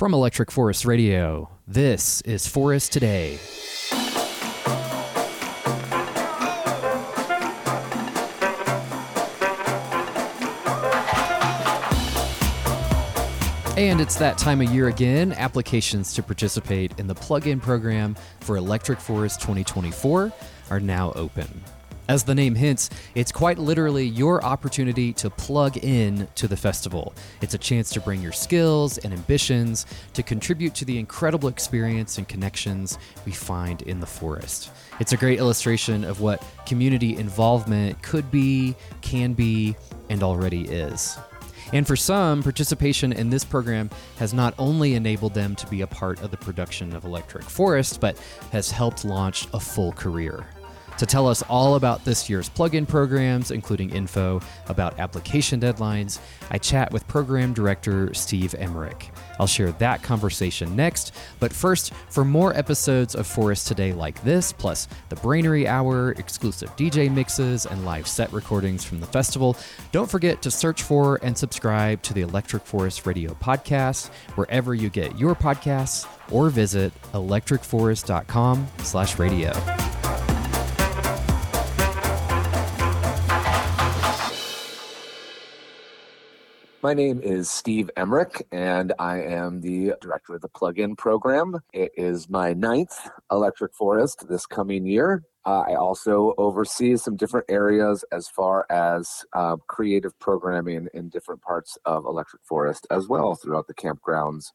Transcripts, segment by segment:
From Electric Forest Radio, this is Forest Today. And it's that time of year again. Applications to participate in the plug in program for Electric Forest 2024 are now open. As the name hints, it's quite literally your opportunity to plug in to the festival. It's a chance to bring your skills and ambitions to contribute to the incredible experience and connections we find in the forest. It's a great illustration of what community involvement could be, can be, and already is. And for some, participation in this program has not only enabled them to be a part of the production of Electric Forest, but has helped launch a full career. To tell us all about this year's plugin programs, including info about application deadlines, I chat with program director Steve Emmerich. I'll share that conversation next, but first, for more episodes of Forest Today like this, plus the Brainery Hour, exclusive DJ mixes, and live set recordings from the festival, don't forget to search for and subscribe to the Electric Forest Radio podcast wherever you get your podcasts or visit electricforest.com slash radio. My name is Steve Emmerich, and I am the director of the plug-in program. It is my ninth Electric Forest this coming year. Uh, I also oversee some different areas as far as uh, creative programming in different parts of Electric Forest as well throughout the campgrounds,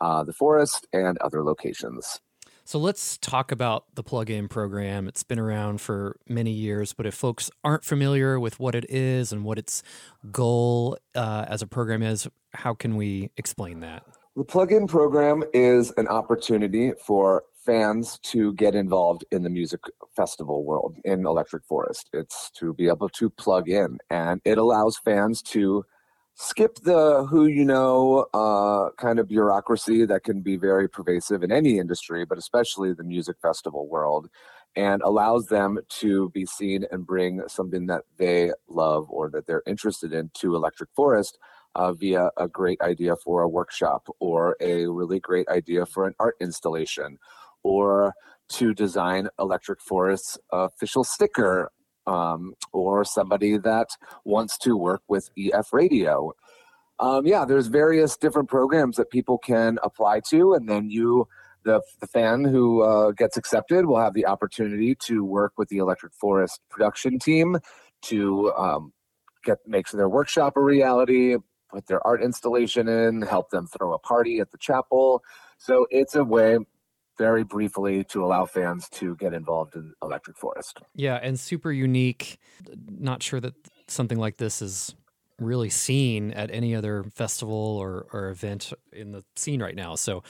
uh, the forest, and other locations. So let's talk about the plug-in program. It's been around for many years, but if folks aren't familiar with what it is and what its goal uh, as a program is, how can we explain that? The plug-in program is an opportunity for fans to get involved in the music festival world in Electric Forest. It's to be able to plug in, and it allows fans to skip the who you know uh, kind of bureaucracy that can be very pervasive in any industry, but especially the music festival world, and allows them to be seen and bring something that they love or that they're interested in to Electric Forest. Uh, via a great idea for a workshop or a really great idea for an art installation or to design Electric Forest's official sticker um, or somebody that wants to work with EF radio. Um, yeah, there's various different programs that people can apply to, and then you, the, the fan who uh, gets accepted, will have the opportunity to work with the Electric Forest production team to um, get make their workshop a reality, put their art installation in, help them throw a party at the chapel. So it's a way very briefly to allow fans to get involved in Electric Forest. Yeah, and super unique. Not sure that something like this is really seen at any other festival or, or event in the scene right now. So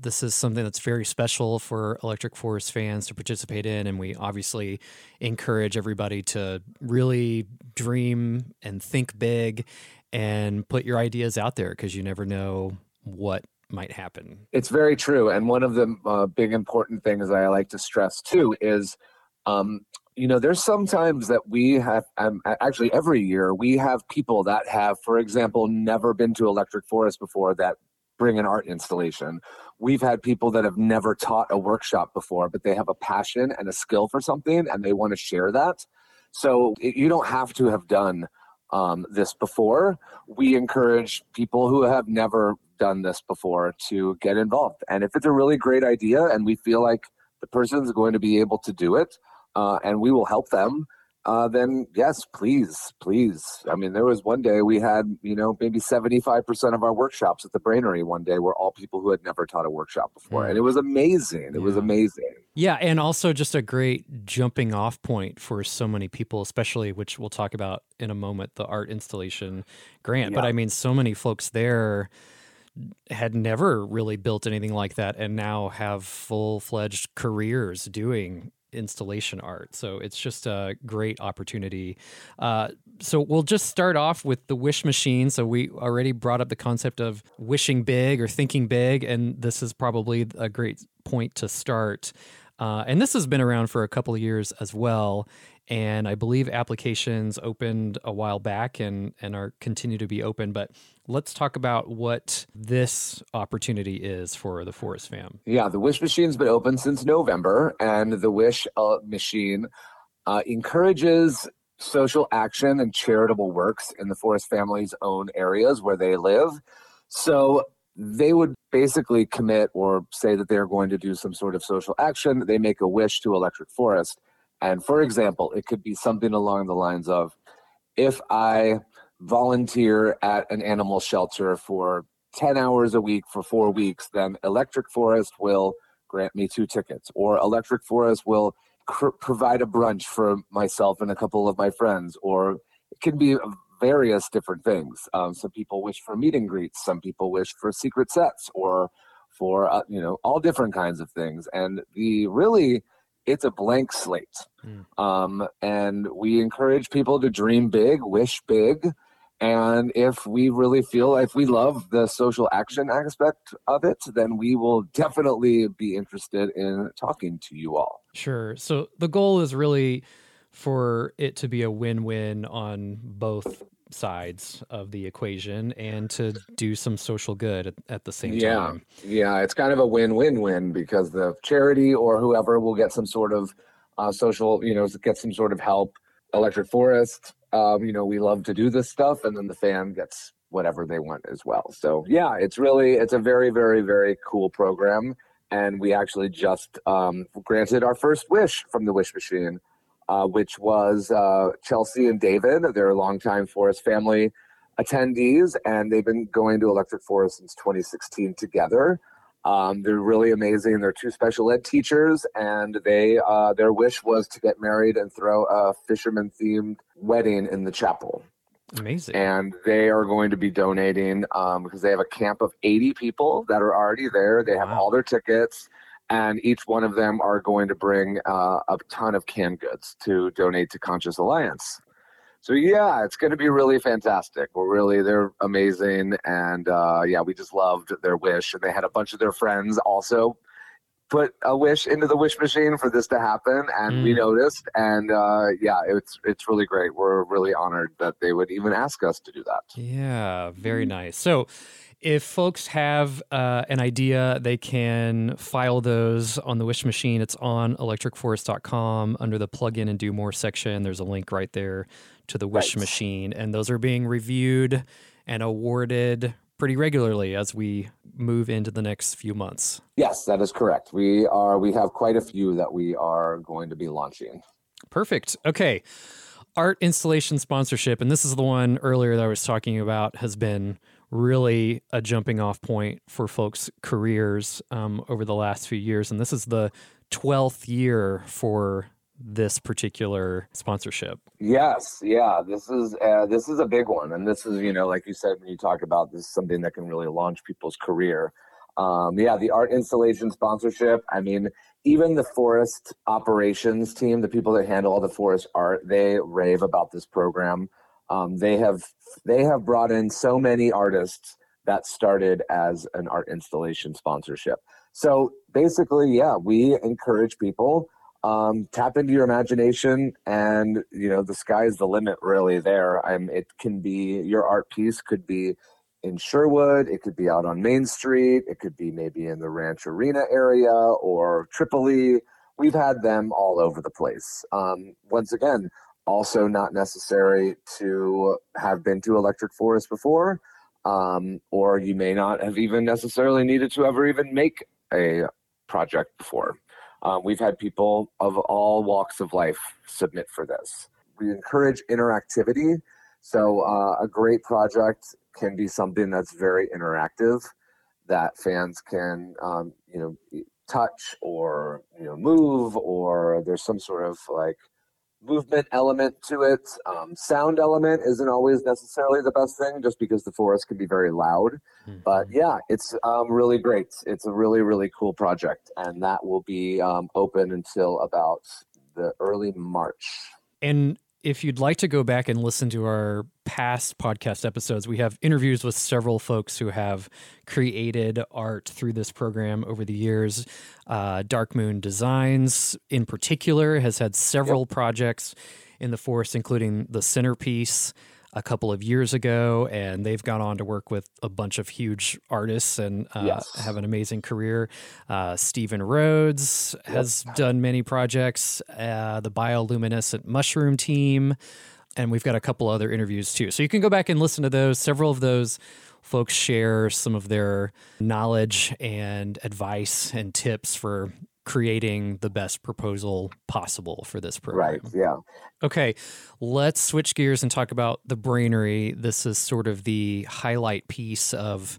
this is something that's very special for Electric Forest fans to participate in. And we obviously encourage everybody to really dream and think big and put your ideas out there because you never know what might happen. It's very true. And one of the uh, big important things I like to stress too is, um, you know, there's sometimes that we have, um, actually every year, we have people that have, for example, never been to Electric Forest before that bring an art installation. We've had people that have never taught a workshop before, but they have a passion and a skill for something and they want to share that. So it, you don't have to have done um, this before. We encourage people who have never done this before to get involved. And if it's a really great idea and we feel like the person is going to be able to do it uh, and we will help them, uh, then yes, please, please. I mean, there was one day we had, you know, maybe 75% of our workshops at the Brainery one day were all people who had never taught a workshop before. And it was amazing. It yeah. was amazing. Yeah. And also just a great jumping off point for so many people, especially, which we'll talk about in a moment, the art installation grant. Yeah. But I mean, so many folks there had never really built anything like that and now have full fledged careers doing installation art. So it's just a great opportunity. Uh, so we'll just start off with the wish machine. So we already brought up the concept of wishing big or thinking big, and this is probably a great point to start. Uh, and this has been around for a couple of years as well. And I believe applications opened a while back and and are continue to be open. But let's talk about what this opportunity is for the Forest Fam. Yeah, the Wish Machine's been open since November, and the Wish uh, Machine uh, encourages social action and charitable works in the Forest family's own areas where they live. So they would basically commit or say that they're going to do some sort of social action. They make a wish to Electric Forest. And for example, it could be something along the lines of if I volunteer at an animal shelter for 10 hours a week for four weeks, then Electric Forest will grant me two tickets, or Electric Forest will cr- provide a brunch for myself and a couple of my friends, or it can be various different things. Um, some people wish for meet and greets, some people wish for secret sets, or for uh, you know all different kinds of things. And the really, it's a blank slate. Mm. Um, and we encourage people to dream big, wish big. And if we really feel if we love the social action aspect of it, then we will definitely be interested in talking to you all. Sure. So the goal is really for it to be a win-win on both sides of the equation and to do some social good at, at the same time. yeah. time. Yeah, it's kind of a win-win-win because the charity or whoever will get some sort of uh, social, you know, get some sort of help. Electric Forest, um, you know, we love to do this stuff, and then the fan gets whatever they want as well. So yeah, it's really it's a very very very cool program, and we actually just um, granted our first wish from the Wish Machine uh, which was uh, Chelsea and David. They're a longtime Forest family attendees, and they've been going to Electric Forest since 2016 together. Um, they're really amazing. They're two special ed teachers, and they uh, their wish was to get married and throw a fisherman themed wedding in the chapel. Amazing. And they are going to be donating um, because they have a camp of 80 people that are already there. They have wow. all their tickets and each one of them are going to bring uh, a ton of canned goods to donate to Conscious Alliance. So yeah, it's going to be really fantastic. We're really they're amazing, and uh, yeah, we just loved their wish, and they had a bunch of their friends also put a wish into the wish machine for this to happen, and mm. we noticed, and uh, yeah, it's it's really great. We're really honored that they would even ask us to do that. Yeah, very nice. So if folks have uh, an idea, they can file those on the Wish Machine. It's on electricforest.com under the plug-in and do more section. There's a link right there to the Wish right. Machine, and those are being reviewed and awarded pretty regularly as we move into the next few months. Yes, that is correct. We are we have quite a few that we are going to be launching. Perfect. Okay. Art installation sponsorship, and this is the one earlier that I was talking about, has been really a jumping off point for folks' careers um, over the last few years. And this is the 12th year for this particular sponsorship. Yes, yeah, this is uh, this is a big one, and this is you know like you said when you talk about this is something that can really launch people's career. Um, yeah, the art installation sponsorship. I mean, even the forest operations team, the people that handle all the forest art, they rave about this program. Um, they have they have brought in so many artists that started as an art installation sponsorship. So basically, yeah, we encourage people um, tap into your imagination, and you know the sky's the limit. Really, there. I'm. It can be your art piece could be in Sherwood. It could be out on Main Street. It could be maybe in the Ranch Arena area or Tripolee. We've had them all over the place. Um, once again, also not necessary to have been to Electric Forest before, um, or you may not have even necessarily needed to ever even make a project before. Um, we've had people of all walks of life submit for this. We encourage interactivity. So, uh, a great project can be something that's very interactive that fans can, um, you know, touch or, you know, move, or there's some sort of like movement element to it. Um, sound element isn't always necessarily the best thing just because the forest can be very loud. Mm-hmm. But yeah, it's um, really great. It's a really, really cool project. And that will be um, open until about the early March. And if you'd like to go back and listen to our past podcast episodes, we have interviews with several folks who have created art through this program over the years. Uh, Dark Moon Designs, in particular, has had several yep. projects in the forest, including the centerpiece a couple of years ago, and they've gone on to work with a bunch of huge artists and uh, yes. have an amazing career. Uh, Stephen Rhodes yep. has done many projects, uh, the bioluminescent mushroom team, and we've got a couple other interviews too. So you can go back and listen to those. Several of those folks share some of their knowledge and advice and tips for creating the best proposal possible for this program. Right. Yeah. Okay. Let's switch gears and talk about the brainery. This is sort of the highlight piece of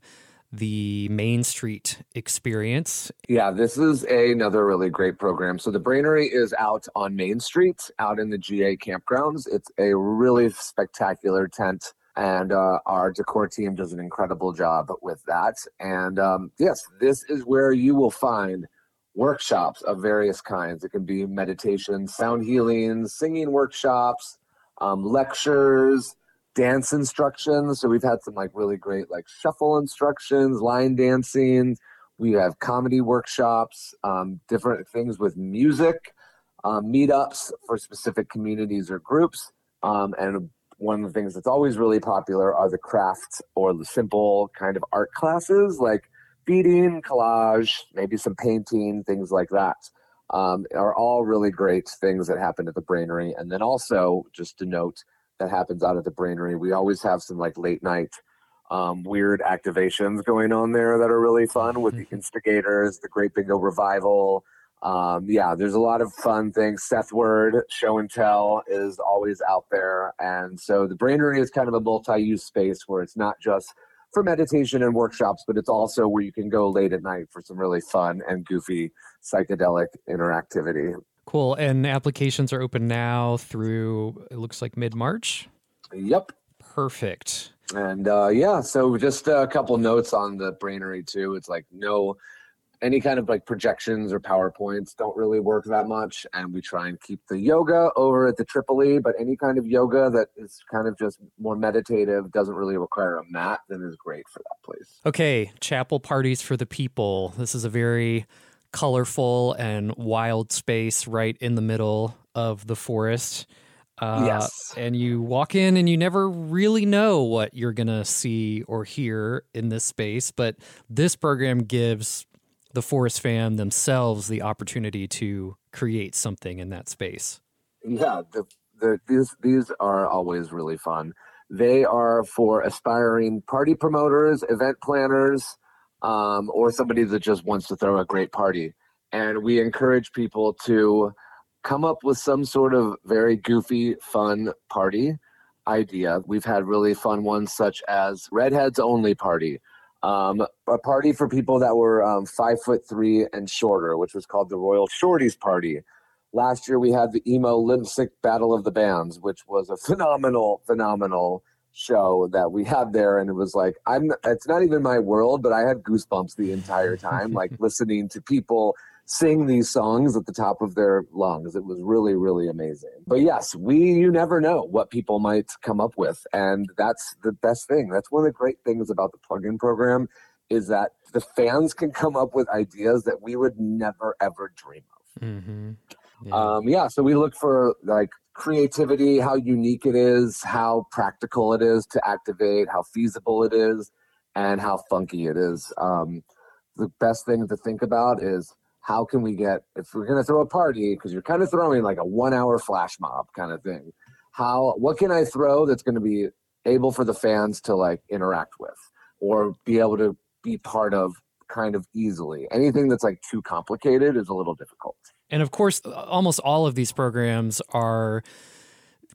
the Main Street experience. Yeah, this is a, another really great program. So the Brainery is out on Main Street, out in the GA campgrounds. It's a really spectacular tent, and uh, our decor team does an incredible job with that. And um, yes, this is where you will find workshops of various kinds. It can be meditation, sound healing, singing workshops, um, lectures, dance instructions. So we've had some like really great like shuffle instructions, line dancing. We have comedy workshops, um, different things with music, um, meetups for specific communities or groups. Um, and one of the things that's always really popular are the crafts or the simple kind of art classes like feeding, collage, maybe some painting, things like that. Um, are all really great things that happen at the Brainery. And then also, just to note, that happens out at the Brainery, we always have some like late night um, weird activations going on there that are really fun with the mm-hmm. instigators, the Great Bingo Revival. Um, yeah, there's a lot of fun things. Seth Word Show and Tell is always out there. And so the Brainery is kind of a multi use space where it's not just for meditation and workshops, but it's also where you can go late at night for some really fun and goofy psychedelic interactivity. Cool. And applications are open now through, it looks like mid March? Yep. Perfect. And uh, yeah, so just a couple notes on the brainery too. It's like no any kind of like projections or PowerPoints don't really work that much. And we try and keep the yoga over at the Tripolee, but any kind of yoga that is kind of just more meditative, doesn't really require a mat, then is great for that place. Okay, chapel parties for the people. This is a very colorful and wild space right in the middle of the forest. Uh, yes. And you walk in and you never really know what you're going to see or hear in this space. But this program gives the Forest fam themselves the opportunity to create something in that space. Yeah, the, the, these these are always really fun. They are for aspiring party promoters, event planners, um, or somebody that just wants to throw a great party. And we encourage people to come up with some sort of very goofy, fun party idea. We've had really fun ones such as Redheads Only Party, um, a party for people that were um, five foot three and shorter, which was called the Royal Shorties Party. Last year we had the emo lip sync battle of the bands, which was a phenomenal, phenomenal show that we had there, and it was like I'm. It's not even my world, but I had goosebumps the entire time, like listening to people sing these songs at the top of their lungs. It was really, really amazing. But yes, we you never know what people might come up with. And that's the best thing. That's one of the great things about the plugin program is that the fans can come up with ideas that we would never ever dream of. Mm-hmm. Yeah. Um, yeah, so we look for like creativity, how unique it is, how practical it is to activate, how feasible it is, and how funky it is. Um, the best thing to think about is how can we get if we're going to throw a party because you're kind of throwing like a one hour flash mob kind of thing how what can i throw that's going to be able for the fans to like interact with or be able to be part of kind of easily? Anything that's like too complicated is a little difficult. And of course almost all of these programs are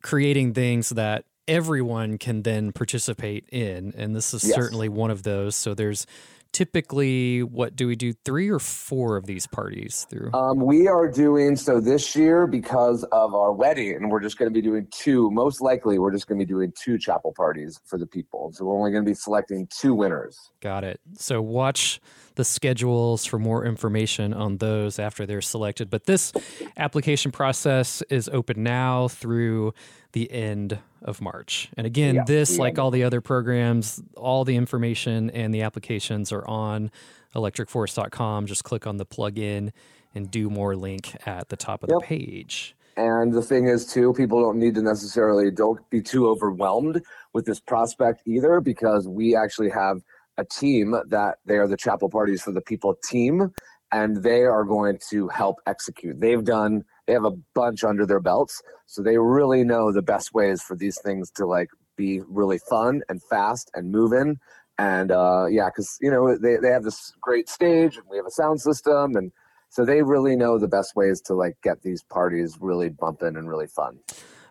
creating things that everyone can then participate in and this is yes. certainly one of those. So there's typically what do we do three or four of these parties through? Um, we are doing so this year because of our wedding we're just going to be doing two most likely we're just going to be doing two chapel parties for the people. So we're only going to be selecting two winners. Got it. So watch the schedules for more information on those after they're selected. But this application process is open now through the end of March. And again, yeah, this, like all the other programs, all the information and the applications are on electricforest.com. Just click on the plug in and do more link at the top of yep. the page. And the thing is, too, people don't need to necessarily don't be too overwhelmed with this prospect either, because we actually have a team that they are the chapel parties for the people team, and they are going to help execute. They've done they have a bunch under their belts, so they really know the best ways for these things to like be really fun and fast and moving. And uh, yeah, because you know they they have this great stage, and we have a sound system, and so they really know the best ways to like get these parties really bumping and really fun.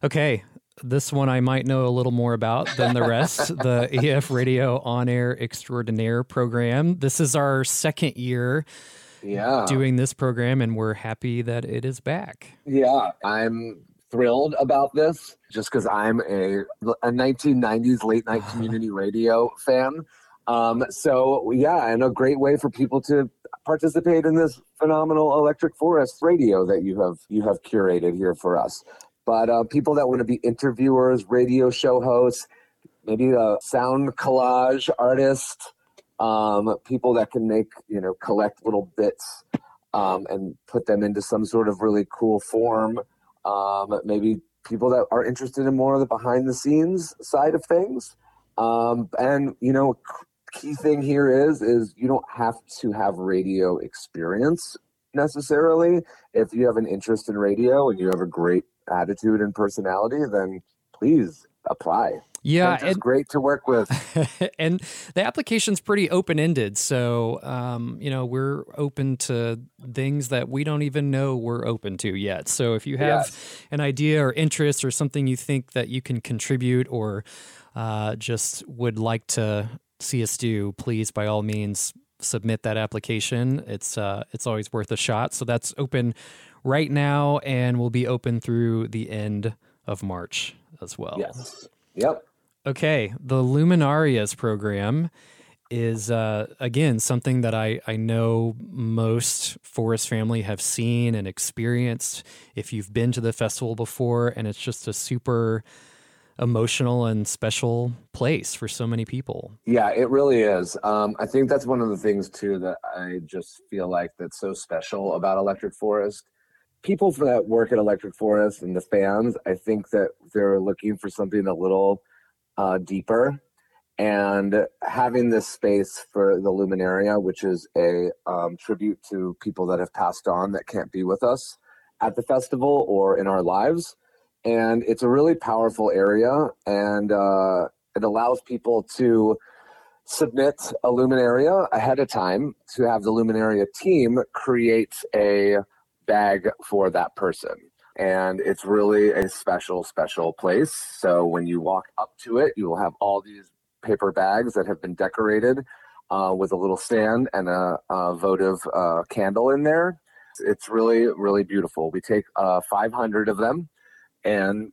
Okay, this one I might know a little more about than the rest. the EF Radio On Air Extraordinaire program. This is our second year yeah. doing this program, and we're happy that it is back. Yeah, I'm thrilled about this just because I'm a, a 1990s late night community radio fan. Um, so yeah, and a great way for people to participate in this phenomenal Electric Forest radio that you have you have curated here for us. But uh, people that want to be interviewers, radio show hosts, maybe a sound collage artist, um, people that can make you know collect little bits um, and put them into some sort of really cool form. Um, maybe people that are interested in more of the behind the scenes side of things. Um, and you know, key thing here is is you don't have to have radio experience necessarily. If you have an interest in radio and you have a great attitude and personality, then please apply. Yeah, it's great to work with. and the application's pretty open ended, so um, you know we're open to things that we don't even know we're open to yet. So if you have yes. an idea or interest or something you think that you can contribute or uh, just would like to see us do, please by all means submit that application. It's uh, it's always worth a shot. So that's open right now and will be open through the end of March as well. Yes. Yep. Okay. The Luminarias program is uh, again something that I, I know most Forest family have seen and experienced if you've been to the festival before, and it's just a super emotional and special place for so many people. Yeah, it really is. Um, I think that's one of the things too that I just feel like that's so special about Electric Forest. People that work at Electric Forest and the fans, I think that they're looking for something a little uh, deeper. And having this space for the Luminaria, which is a um, tribute to people that have passed on that can't be with us at the festival or in our lives, and it's a really powerful area and uh, it allows people to submit a luminaria ahead of time to have the luminaria team create a bag for that person. And it's really a special special place. So when you walk up to it you will have all these paper bags that have been decorated uh, with a little stand and a, a votive uh, candle in there. It's really really beautiful. We take uh, 500 of them and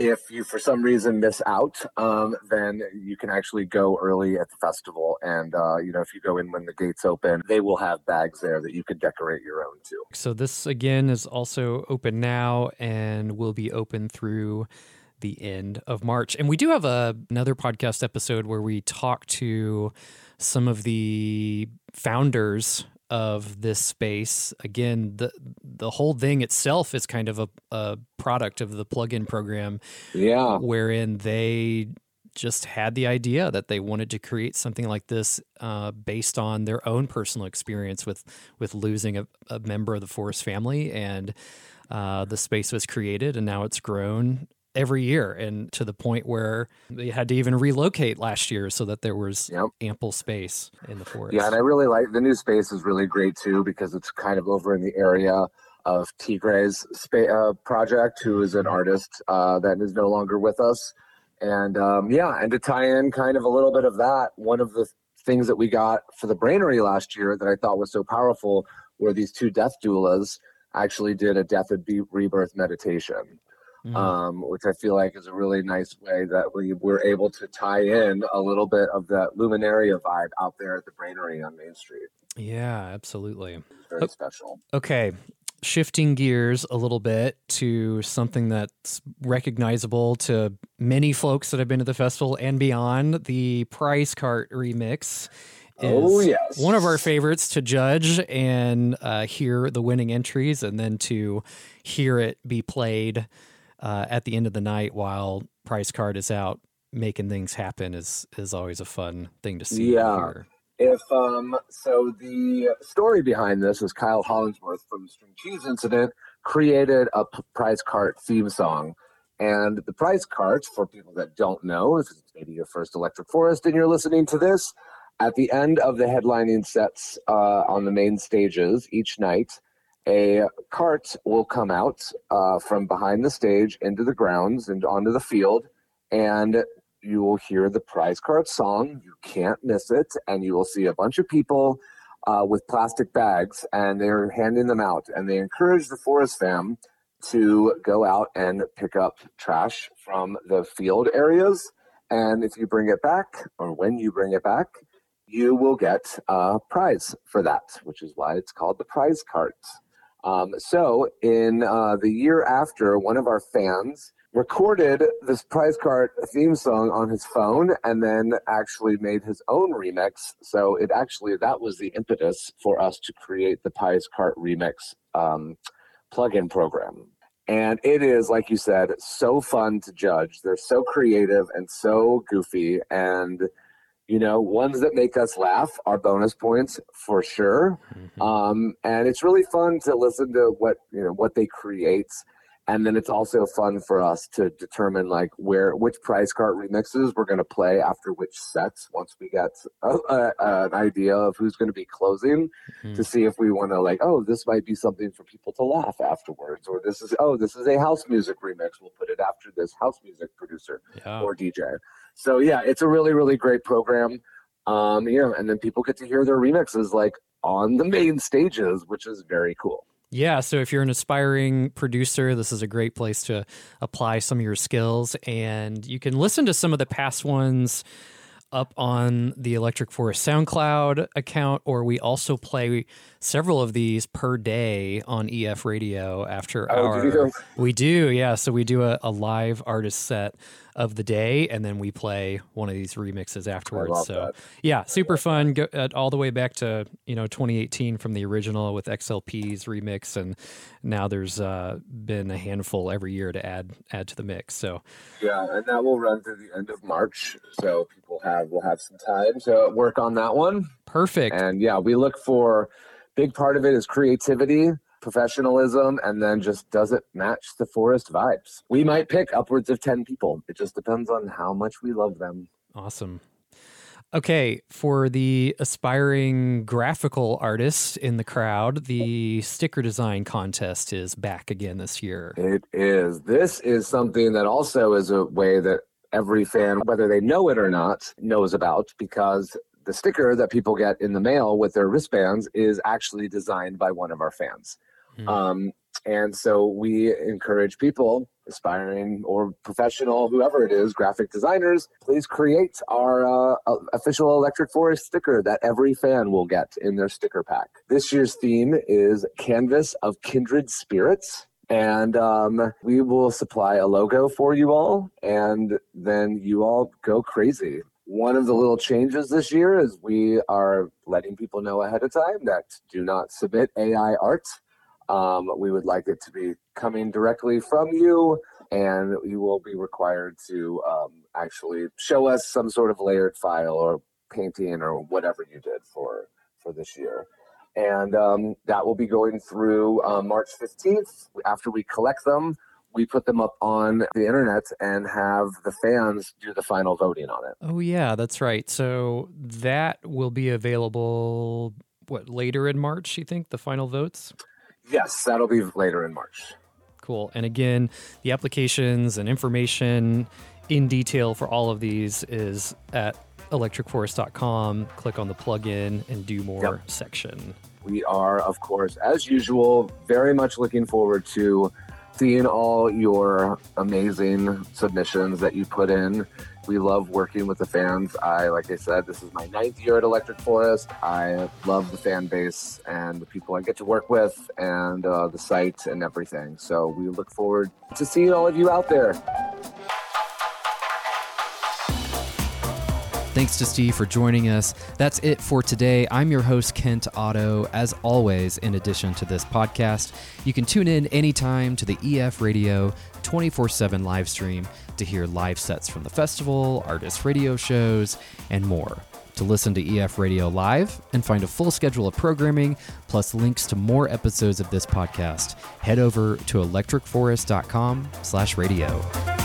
if you for some reason miss out um, then you can actually go early at the festival and uh, you know if you go in when the gates open they will have bags there that you could decorate your own too. So this again is also open now and will be open through the end of march. And we do have a, another podcast episode where we talk to some of the founders of this space. Again, the the whole thing itself is kind of a, a product of the plugin program. Yeah. Wherein they just had the idea that they wanted to create something like this uh, based on their own personal experience with with losing a, a member of the Forest family, and uh, the space was created, and now it's grown every year and to the point where they had to even relocate last year so that there was yep. ample space in the forest. Yeah, and I really like the new space is really great too because it's kind of over in the area of Tigre's spa- uh, project, who is an artist uh, that is no longer with us. And um, yeah, and to tie in kind of a little bit of that, one of the things that we got for the brainery last year that I thought was so powerful were these two death doulas actually did a death and rebirth meditation mm-hmm. um, which I feel like is a really nice way that we were able to tie in a little bit of that Luminaria vibe out there at the Brainery on Main Street. Yeah, absolutely. Very special. Okay, shifting gears a little bit to something that's recognizable to many folks that have been to the festival and beyond the Prize cart remix oh yes one of our favorites to judge and uh, hear the winning entries and then to hear it be played uh, at the end of the night while prize cart is out making things happen is is always a fun thing to see yeah if um, so, the story behind this is Kyle Hollingsworth from the String Cheese Incident created a p- prize cart theme song. And the prize cart, for people that don't know, if it's maybe your first Electric Forest and you're listening to this, at the end of the headlining sets uh, on the main stages each night, a cart will come out uh, from behind the stage into the grounds and onto the field. And you will hear the prize cart song. You can't miss it. And you will see a bunch of people uh, with plastic bags and they're handing them out. And they encourage the Forest fam to go out and pick up trash from the field areas. And if you bring it back, or when you bring it back, you will get a prize for that, which is why it's called the prize cart. Um, so, in uh, the year after, one of our fans recorded this prize cart theme song on his phone and then actually made his own remix. So it actually that was the impetus for us to create the prize cart remix um, plugin program. And it is, like you said, so fun to judge. They're so creative and so goofy. And, you know, ones that make us laugh are bonus points for sure. Mm-hmm. Um, and it's really fun to listen to what, you know, what they create and then it's also fun for us to determine like where which prize cart remixes we're going to play after which sets once we get a, a, an idea of who's going to be closing mm-hmm. to see if we want to like oh this might be something for people to laugh afterwards or this is oh this is a house music remix we'll put it after this house music producer yeah. or dj so yeah it's a really really great program um yeah and then people get to hear their remixes like on the main stages which is very cool yeah, so if you're an aspiring producer, this is a great place to apply some of your skills. And you can listen to some of the past ones up on the Electric Forest SoundCloud account, or we also play several of these per day on EF Radio after oh, our. Do we do, yeah. So we do a, a, live artist set of the day, and then we play one of these remixes afterwards. so that. yeah, super fun. Go uh, all the way back to you know 2018 from the original with XLP's remix, and now there's uh, been a handful every year to add add to the mix. So yeah, and that will run through the end of March, so people have will have some time to work on that one. Perfect. And yeah, we look for big part of it is creativity professionalism and then just does it match the forest vibes? We might pick upwards of 10 people. It just depends on how much we love them. Awesome. Okay for the aspiring graphical artist in the crowd the sticker design contest is back again this year. It is. This is something that also is a way that every fan whether they know it or not knows about because the sticker that people get in the mail with their wristbands is actually designed by one of our fans. Mm. Um, and so we encourage people, aspiring or professional, whoever it is, graphic designers, please create our uh, official Electric Forest sticker that every fan will get in their sticker pack. This year's theme is Canvas of Kindred Spirits. And um, we will supply a logo for you all, and then you all go crazy. One of the little changes this year is we are letting people know ahead of time that do not submit AI art um, we would like it to be coming directly from you, and you will be required to um, actually show us some sort of layered file or painting or whatever you did for for this year. And um, that will be going through uh, March 15th. After we collect them, we put them up on the internet and have the fans do the final voting on it. Oh, yeah, that's right. So that will be available, what, later in March, you think, the final votes? Yes, that'll be later in March. Cool. And again, the applications and information in detail for all of these is at electricforest.com. Click on the plugin and do more yep. section. We are, of course, as usual, very much looking forward to seeing all your amazing submissions that you put in. We love working with the fans. I, like I said, this is my ninth year at Electric Forest. I love the fan base and the people I get to work with and uh, the site and everything. So we look forward to seeing all of you out there. Thanks to Steve for joining us. That's it for today. I'm your host, Kent Otto. As always, in addition to this podcast, you can tune in anytime to the EF Radio 24 7 live stream to hear live sets from the festival, artist radio shows, and more. To listen to EF Radio live and find a full schedule of programming, plus links to more episodes of this podcast, head over to electricforest.com slash radio.